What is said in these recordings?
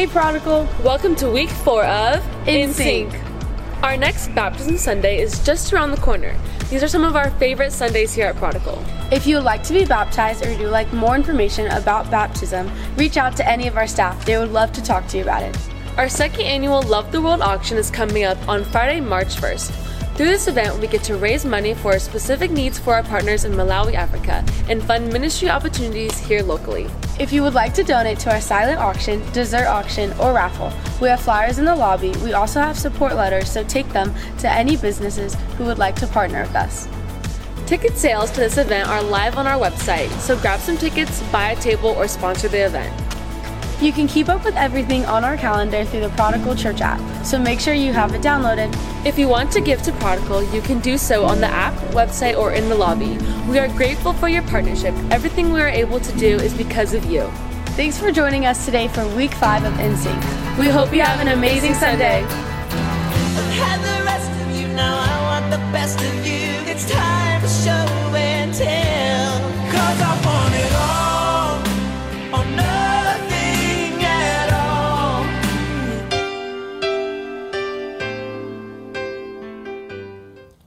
Hey, Prodigal. Welcome to week four of In Sync. Our next Baptism Sunday is just around the corner. These are some of our favorite Sundays here at Prodigal. If you would like to be baptized or you'd like more information about baptism, reach out to any of our staff. They would love to talk to you about it. Our second annual Love the World auction is coming up on Friday, March 1st. Through this event, we get to raise money for specific needs for our partners in Malawi, Africa, and fund ministry opportunities here locally. If you would like to donate to our silent auction, dessert auction, or raffle, we have flyers in the lobby. We also have support letters, so take them to any businesses who would like to partner with us. Ticket sales to this event are live on our website, so grab some tickets, buy a table, or sponsor the event. You can keep up with everything on our calendar through the Prodigal Church app, so make sure you have it downloaded. If you want to give to Prodigal, you can do so on the app, website, or in the lobby. We are grateful for your partnership. Everything we are able to do is because of you. Thanks for joining us today for week five of In Sync. We hope you have an amazing Sunday. I've had the rest of you, now I want the best of you. It's time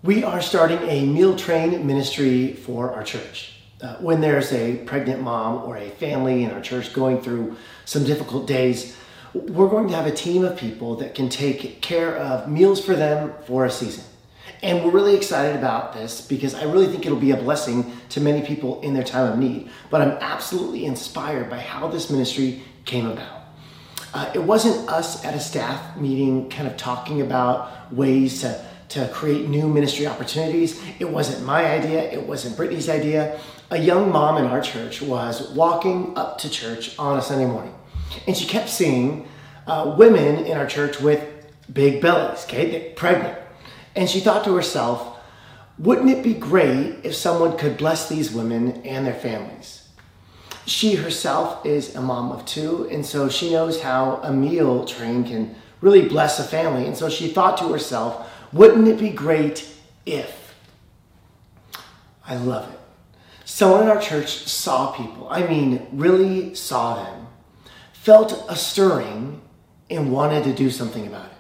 We are starting a meal train ministry for our church. Uh, when there's a pregnant mom or a family in our church going through some difficult days, we're going to have a team of people that can take care of meals for them for a season. And we're really excited about this because I really think it'll be a blessing to many people in their time of need. But I'm absolutely inspired by how this ministry came about. Uh, it wasn't us at a staff meeting kind of talking about ways to, to create new ministry opportunities. It wasn't my idea, it wasn't Brittany's idea. A young mom in our church was walking up to church on a Sunday morning, and she kept seeing uh, women in our church with big bellies, okay, they're pregnant. And she thought to herself, wouldn't it be great if someone could bless these women and their families? she herself is a mom of two, and so she knows how a meal train can really bless a family. And so she thought to herself, wouldn't it be great if? I love it. Someone in our church saw people, I mean, really saw them, felt a stirring, and wanted to do something about it.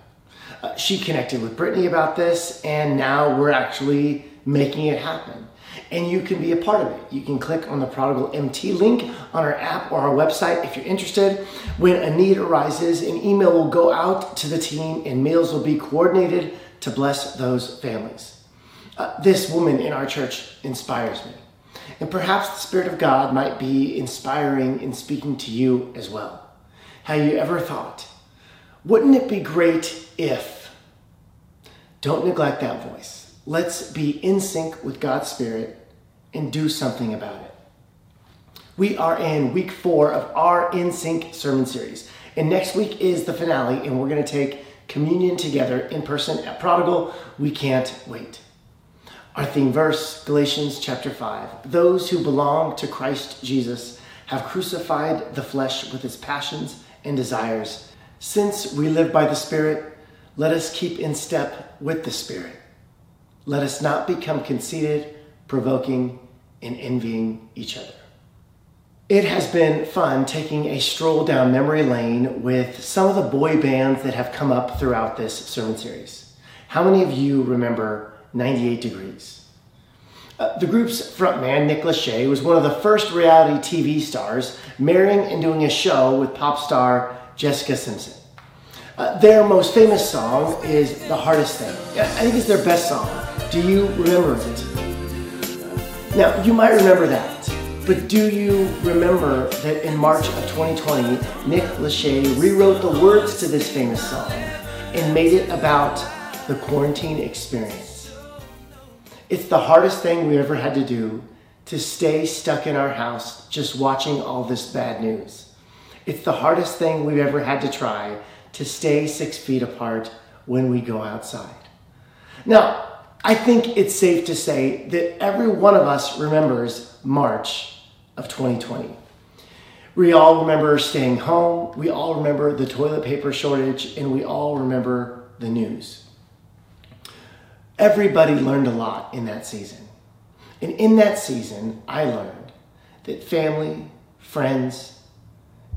Uh, she connected with Brittany about this, and now we're actually making it happen. And you can be a part of it. You can click on the Prodigal MT link on our app or our website if you're interested. When a need arises, an email will go out to the team and meals will be coordinated to bless those families. Uh, this woman in our church inspires me. And perhaps the Spirit of God might be inspiring and speaking to you as well. Have you ever thought, wouldn't it be great if? Don't neglect that voice. Let's be in sync with God's Spirit and do something about it. We are in week four of our In Sync sermon series. And next week is the finale, and we're going to take communion together in person at Prodigal. We can't wait. Our theme verse, Galatians chapter 5. Those who belong to Christ Jesus have crucified the flesh with its passions and desires. Since we live by the Spirit, let us keep in step with the Spirit. Let us not become conceited, provoking, and envying each other. It has been fun taking a stroll down memory lane with some of the boy bands that have come up throughout this sermon series. How many of you remember 98 Degrees? Uh, the group's frontman, Nick Lachey, was one of the first reality TV stars, marrying and doing a show with pop star Jessica Simpson. Uh, their most famous song is The Hardest Thing. I think it's their best song. Do you remember it? Now, you might remember that, but do you remember that in March of 2020, Nick Lachey rewrote the words to this famous song and made it about the quarantine experience? It's the hardest thing we ever had to do to stay stuck in our house just watching all this bad news. It's the hardest thing we've ever had to try to stay six feet apart when we go outside. Now, I think it's safe to say that every one of us remembers March of 2020. We all remember staying home, we all remember the toilet paper shortage, and we all remember the news. Everybody learned a lot in that season. And in that season, I learned that family, friends,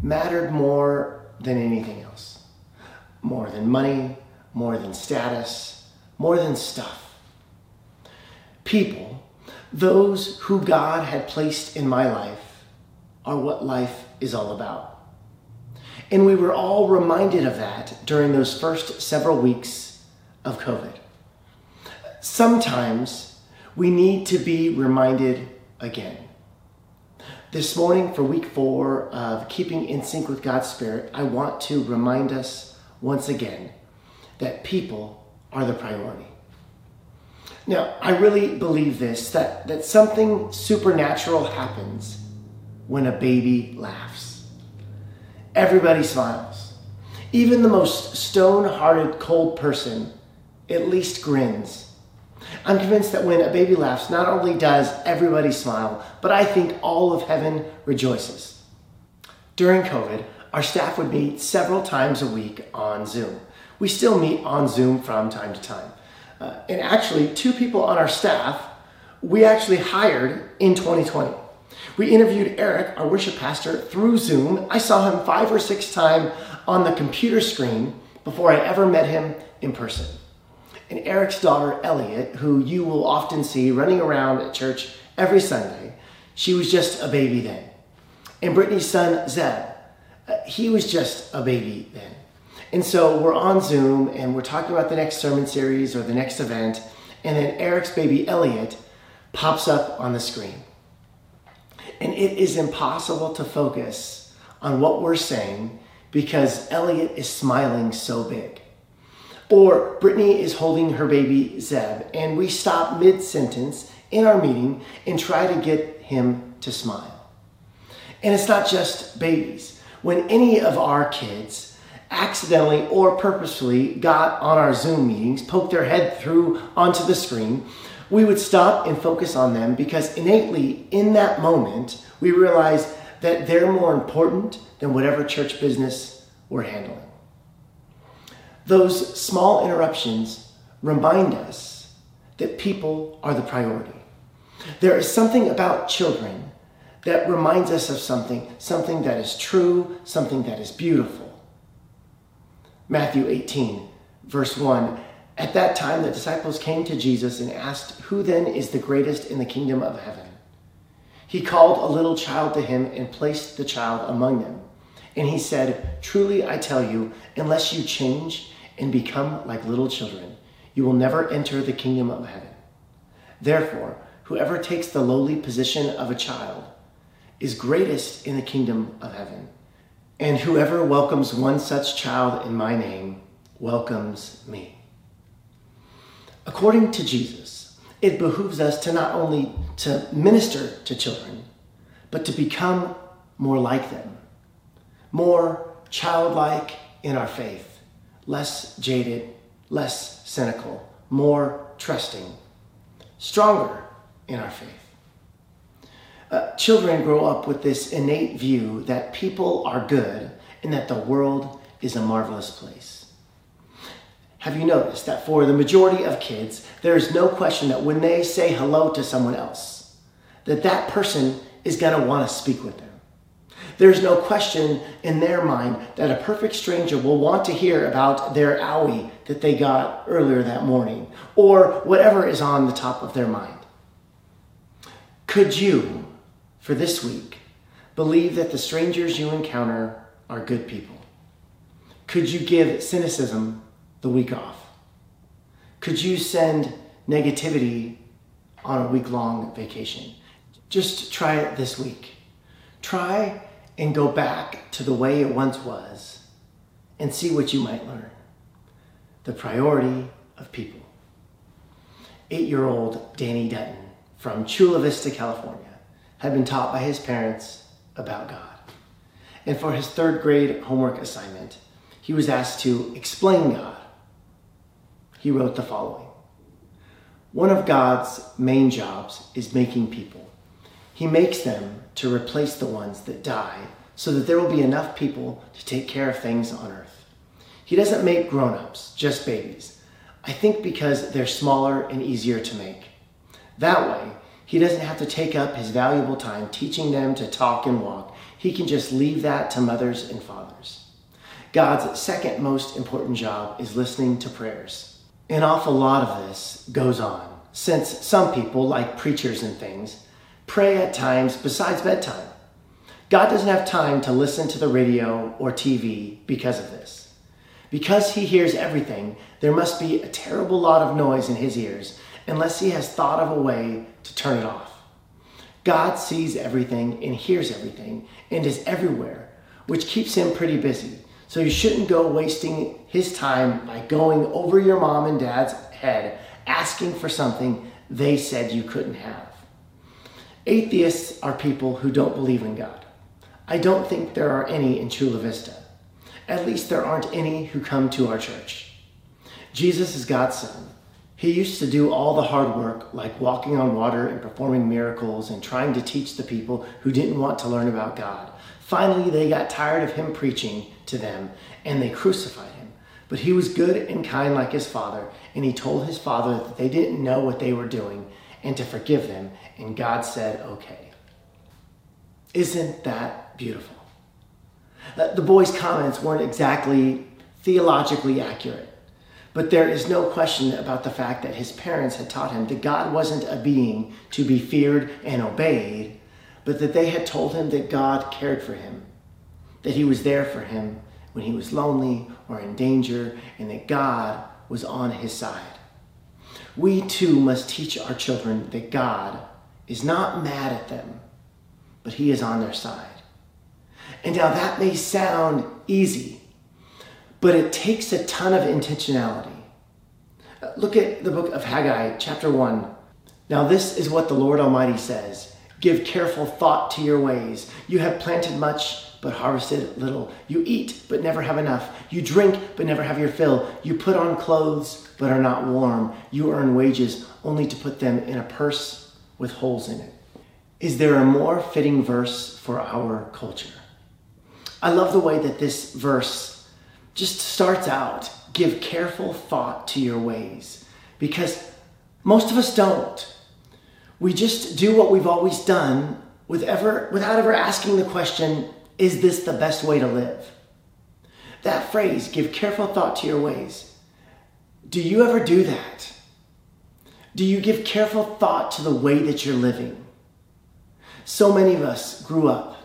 mattered more than anything else. More than money, more than status, more than stuff. People, those who God had placed in my life, are what life is all about. And we were all reminded of that during those first several weeks of COVID. Sometimes we need to be reminded again. This morning, for week four of Keeping in Sync with God's Spirit, I want to remind us once again that people are the priority. Now, I really believe this that, that something supernatural happens when a baby laughs. Everybody smiles. Even the most stone hearted, cold person at least grins I'm convinced that when a baby laughs, not only does everybody smile, but I think all of heaven rejoices. During COVID, our staff would meet several times a week on Zoom. We still meet on Zoom from time to time. Uh, and actually, two people on our staff we actually hired in 2020. We interviewed Eric, our worship pastor, through Zoom. I saw him five or six times on the computer screen before I ever met him in person and Eric's daughter, Elliot, who you will often see running around at church every Sunday, she was just a baby then. And Brittany's son, Zeb, uh, he was just a baby then. And so we're on Zoom and we're talking about the next sermon series or the next event, and then Eric's baby, Elliot, pops up on the screen. And it is impossible to focus on what we're saying because Elliot is smiling so big. Or Brittany is holding her baby Zeb, and we stop mid sentence in our meeting and try to get him to smile. And it's not just babies. When any of our kids accidentally or purposefully got on our Zoom meetings, poked their head through onto the screen, we would stop and focus on them because innately in that moment, we realize that they're more important than whatever church business we're handling. Those small interruptions remind us that people are the priority. There is something about children that reminds us of something, something that is true, something that is beautiful. Matthew 18, verse 1. At that time, the disciples came to Jesus and asked, Who then is the greatest in the kingdom of heaven? He called a little child to him and placed the child among them. And he said, Truly I tell you, unless you change and become like little children, you will never enter the kingdom of heaven. Therefore, whoever takes the lowly position of a child is greatest in the kingdom of heaven. And whoever welcomes one such child in my name welcomes me. According to Jesus, it behooves us to not only to minister to children, but to become more like them, more childlike in our faith less jaded, less cynical, more trusting, stronger in our faith. Uh, children grow up with this innate view that people are good and that the world is a marvelous place. Have you noticed that for the majority of kids, there is no question that when they say hello to someone else, that that person is going to want to speak with them. There's no question in their mind that a perfect stranger will want to hear about their owie that they got earlier that morning or whatever is on the top of their mind. Could you, for this week, believe that the strangers you encounter are good people? Could you give cynicism the week off? Could you send negativity on a week long vacation? Just try it this week. Try and go back to the way it once was and see what you might learn. The priority of people. Eight year old Danny Dutton from Chula Vista, California, had been taught by his parents about God. And for his third grade homework assignment, he was asked to explain God. He wrote the following One of God's main jobs is making people. He makes them to replace the ones that die so that there will be enough people to take care of things on earth. He doesn't make grown ups, just babies. I think because they're smaller and easier to make. That way, he doesn't have to take up his valuable time teaching them to talk and walk. He can just leave that to mothers and fathers. God's second most important job is listening to prayers. An awful lot of this goes on, since some people, like preachers and things, pray at times besides bedtime. God doesn't have time to listen to the radio or TV because of this. Because he hears everything, there must be a terrible lot of noise in his ears unless he has thought of a way to turn it off. God sees everything and hears everything and is everywhere, which keeps him pretty busy. So you shouldn't go wasting his time by going over your mom and dad's head asking for something they said you couldn't have. Atheists are people who don't believe in God. I don't think there are any in Chula Vista. At least there aren't any who come to our church. Jesus is God's son. He used to do all the hard work, like walking on water and performing miracles and trying to teach the people who didn't want to learn about God. Finally, they got tired of him preaching to them and they crucified him. But he was good and kind like his father, and he told his father that they didn't know what they were doing and to forgive them, and God said, okay. Isn't that beautiful? The boy's comments weren't exactly theologically accurate. But there is no question about the fact that his parents had taught him that God wasn't a being to be feared and obeyed, but that they had told him that God cared for him, that he was there for him when he was lonely or in danger, and that God was on his side. We too must teach our children that God is not mad at them, but he is on their side. And now that may sound easy but it takes a ton of intentionality. Uh, look at the book of Haggai, chapter 1. Now, this is what the Lord Almighty says Give careful thought to your ways. You have planted much, but harvested little. You eat, but never have enough. You drink, but never have your fill. You put on clothes, but are not warm. You earn wages, only to put them in a purse with holes in it. Is there a more fitting verse for our culture? I love the way that this verse just starts out give careful thought to your ways because most of us don't. We just do what we've always done with ever, without ever asking the question, is this the best way to live? That phrase, give careful thought to your ways. Do you ever do that? Do you give careful thought to the way that you're living? So many of us grew up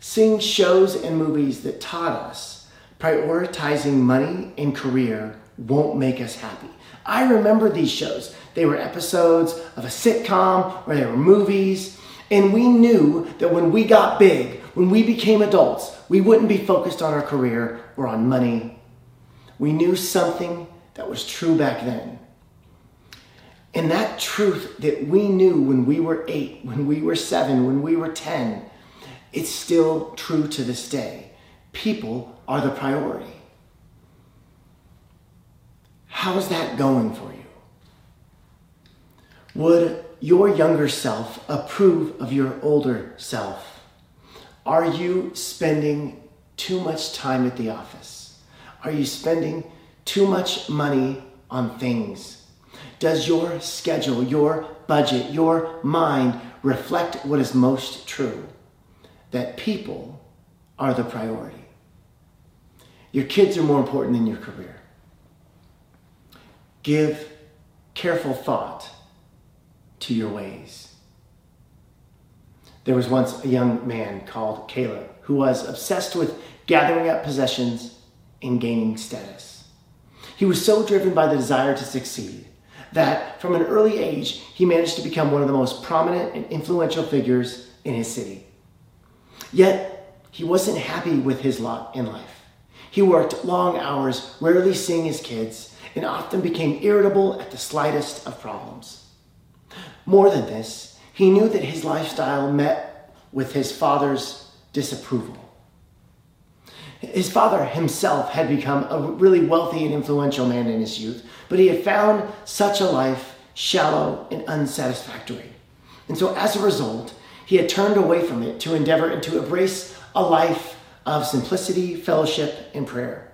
seeing shows and movies that taught us prioritizing money and career won't make us happy. I remember these shows. They were episodes of a sitcom or they were movies. And we knew that when we got big, when we became adults, we wouldn't be focused on our career or on money. We knew something that was true back then. And that truth that we knew when we were eight, when we were seven, when we were 10, it's still true to this day people are the priority. How's that going for you? Would your younger self approve of your older self? Are you spending too much time at the office? Are you spending too much money on things? Does your schedule, your budget, your mind reflect what is most true? That people are the priority. Your kids are more important than your career. Give careful thought to your ways. There was once a young man called Caleb who was obsessed with gathering up possessions and gaining status. He was so driven by the desire to succeed that from an early age he managed to become one of the most prominent and influential figures in his city. Yet he wasn't happy with his lot in life. He worked long hours, rarely seeing his kids, and often became irritable at the slightest of problems. More than this, he knew that his lifestyle met with his father's disapproval. His father himself had become a really wealthy and influential man in his youth, but he had found such a life shallow and unsatisfactory. And so, as a result, he had turned away from it to endeavor and to embrace a life of simplicity, fellowship, and prayer.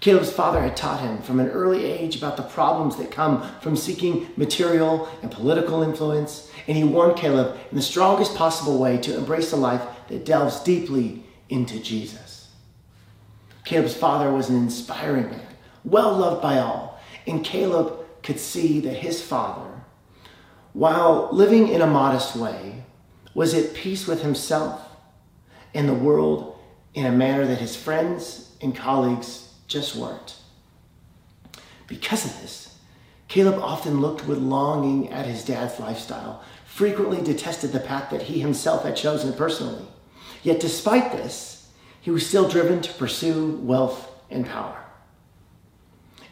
Caleb's father had taught him from an early age about the problems that come from seeking material and political influence, and he warned Caleb in the strongest possible way to embrace a life that delves deeply into Jesus. Caleb's father was an inspiring man, well loved by all, and Caleb could see that his father, while living in a modest way, was at peace with himself and the world in a manner that his friends and colleagues just weren't. Because of this, Caleb often looked with longing at his dad's lifestyle, frequently detested the path that he himself had chosen personally. Yet, despite this, he was still driven to pursue wealth and power.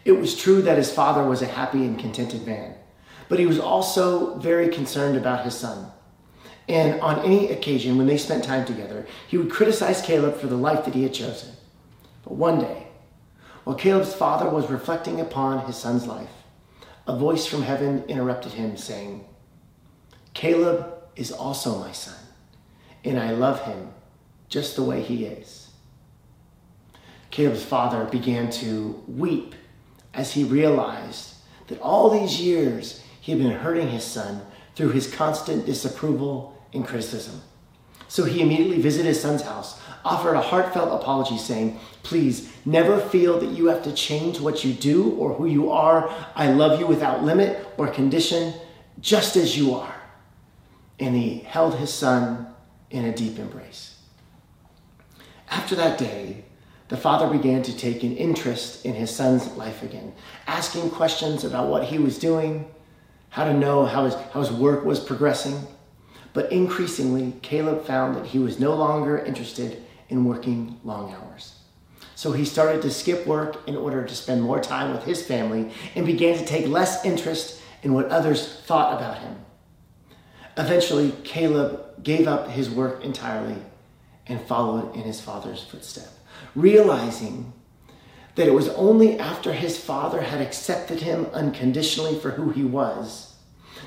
It was true that his father was a happy and contented man, but he was also very concerned about his son. And on any occasion when they spent time together, he would criticize Caleb for the life that he had chosen. But one day, while Caleb's father was reflecting upon his son's life, a voice from heaven interrupted him, saying, Caleb is also my son, and I love him just the way he is. Caleb's father began to weep as he realized that all these years he had been hurting his son through his constant disapproval and criticism. So he immediately visited his son's house, offered a heartfelt apology, saying, Please never feel that you have to change what you do or who you are. I love you without limit or condition, just as you are. And he held his son in a deep embrace. After that day, the father began to take an interest in his son's life again, asking questions about what he was doing, how to know how his, how his work was progressing. But increasingly, Caleb found that he was no longer interested in working long hours. So he started to skip work in order to spend more time with his family and began to take less interest in what others thought about him. Eventually, Caleb gave up his work entirely and followed in his father's footsteps, realizing that it was only after his father had accepted him unconditionally for who he was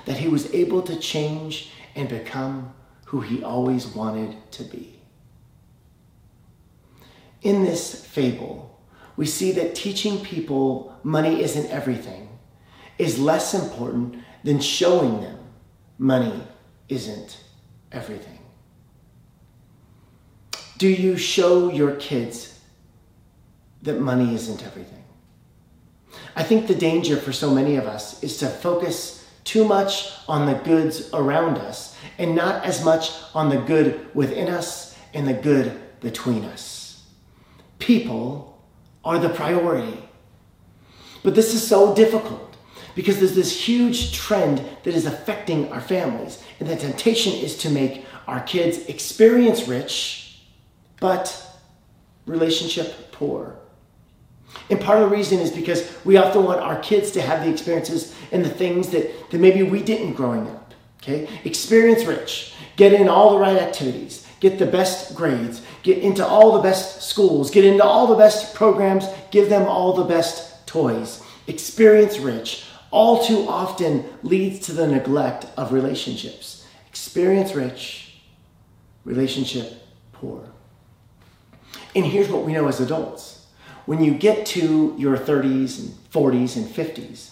that he was able to change and become who he always wanted to be. In this fable, we see that teaching people money isn't everything is less important than showing them money isn't everything. Do you show your kids that money isn't everything? I think the danger for so many of us is to focus too much on the goods around us and not as much on the good within us and the good between us. People are the priority. But this is so difficult because there's this huge trend that is affecting our families. And the temptation is to make our kids experience rich, but relationship poor. And part of the reason is because we often want our kids to have the experiences and the things that, that maybe we didn't growing up. Okay? Experience rich. Get in all the right activities. Get the best grades. Get into all the best schools. Get into all the best programs. Give them all the best toys. Experience rich all too often leads to the neglect of relationships. Experience rich, relationship poor. And here's what we know as adults when you get to your 30s and 40s and 50s,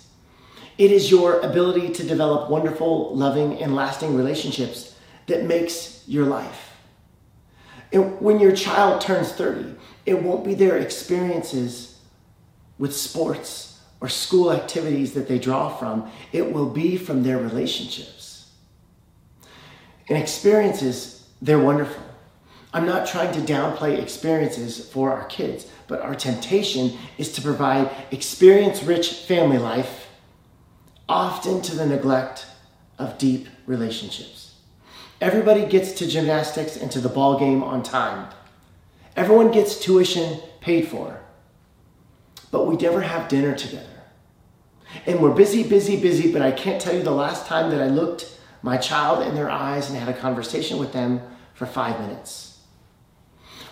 it is your ability to develop wonderful, loving, and lasting relationships that makes your life. And when your child turns 30, it won't be their experiences with sports or school activities that they draw from, it will be from their relationships. And experiences, they're wonderful. I'm not trying to downplay experiences for our kids, but our temptation is to provide experience rich family life, often to the neglect of deep relationships. Everybody gets to gymnastics and to the ball game on time. Everyone gets tuition paid for. But we never have dinner together. And we're busy, busy, busy, but I can't tell you the last time that I looked my child in their eyes and had a conversation with them for five minutes.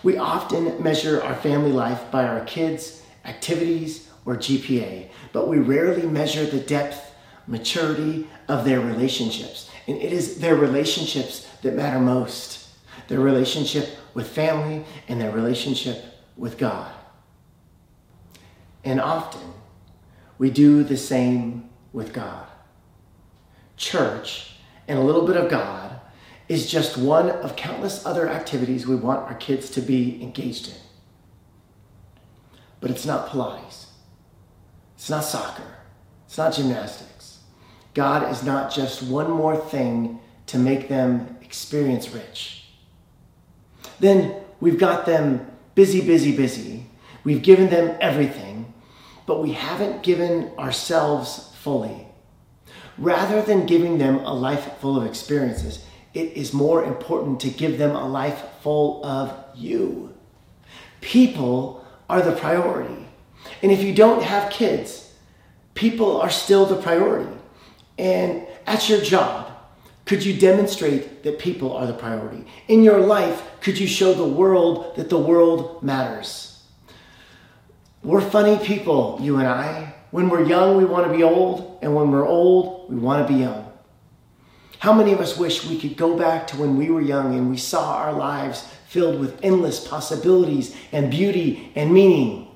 We often measure our family life by our kids' activities or GPA, but we rarely measure the depth, maturity of their relationships. And it is their relationships that matter most their relationship with family and their relationship with God. And often, we do the same with God. Church and a little bit of God is just one of countless other activities we want our kids to be engaged in. but it's not Pilates. It's not soccer. It's not gymnastics. God is not just one more thing to make them experience rich. Then we've got them busy, busy, busy. We've given them everything, but we haven't given ourselves fully. Rather than giving them a life full of experiences, it is more important to give them a life full of you. People are the priority. And if you don't have kids, people are still the priority. And at your job, could you demonstrate that people are the priority? In your life, could you show the world that the world matters? We're funny people, you and I. When we're young, we want to be old, and when we're old, we want to be young. How many of us wish we could go back to when we were young and we saw our lives filled with endless possibilities and beauty and meaning?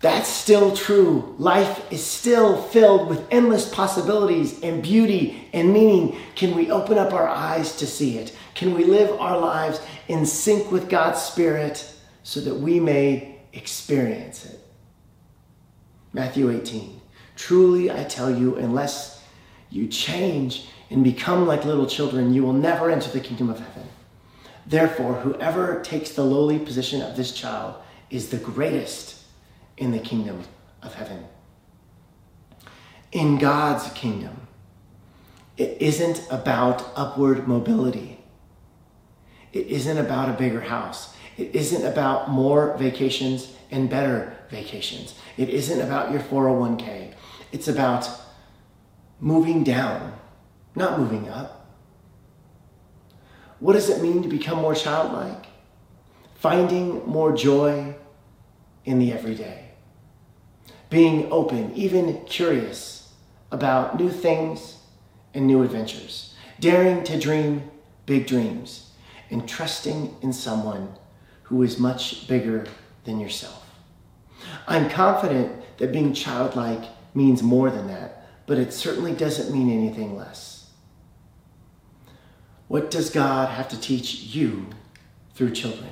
That's still true. Life is still filled with endless possibilities and beauty and meaning. Can we open up our eyes to see it? Can we live our lives in sync with God's Spirit so that we may experience it? Matthew 18. Truly I tell you, unless you change and become like little children, you will never enter the kingdom of heaven. Therefore, whoever takes the lowly position of this child is the greatest in the kingdom of heaven. In God's kingdom, it isn't about upward mobility. It isn't about a bigger house. It isn't about more vacations and better vacations. It isn't about your 401k. It's about moving down not moving up. What does it mean to become more childlike? Finding more joy in the everyday. Being open, even curious about new things and new adventures. Daring to dream big dreams and trusting in someone who is much bigger than yourself. I'm confident that being childlike means more than that, but it certainly doesn't mean anything less. What does God have to teach you through children?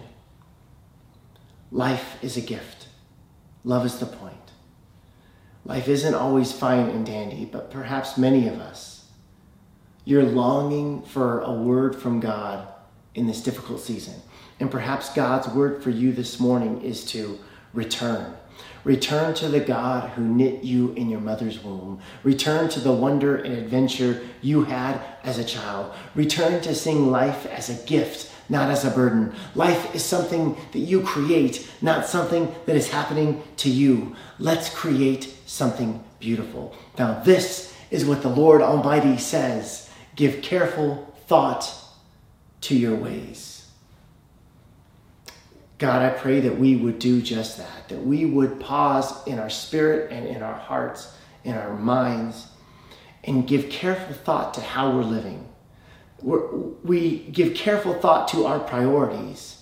Life is a gift. Love is the point. Life isn't always fine and dandy, but perhaps many of us, you're longing for a word from God in this difficult season. And perhaps God's word for you this morning is to return Return to the God who knit you in your mother's womb. Return to the wonder and adventure you had as a child. Return to seeing life as a gift, not as a burden. Life is something that you create, not something that is happening to you. Let's create something beautiful. Now, this is what the Lord Almighty says give careful thought to your ways. God, I pray that we would do just that, that we would pause in our spirit and in our hearts, in our minds, and give careful thought to how we're living. We're, we give careful thought to our priorities,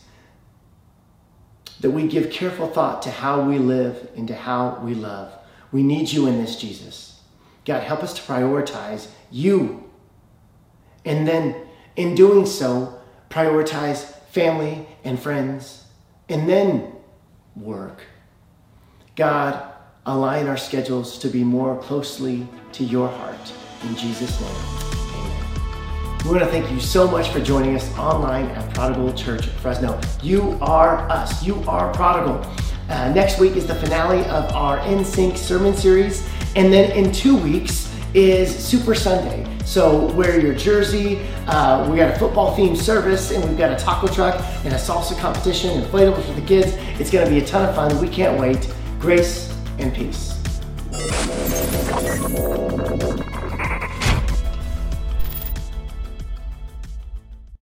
that we give careful thought to how we live and to how we love. We need you in this, Jesus. God, help us to prioritize you. And then, in doing so, prioritize family and friends and then work. God, align our schedules to be more closely to your heart. In Jesus' name, amen. We want to thank you so much for joining us online at Prodigal Church Fresno. You are us. You are Prodigal. Uh, next week is the finale of our In Sync sermon series. And then in two weeks is Super Sunday. So wear your jersey. Uh, we got a football themed service, and we've got a taco truck and a salsa competition, inflatables for the kids. It's going to be a ton of fun. We can't wait. Grace and peace.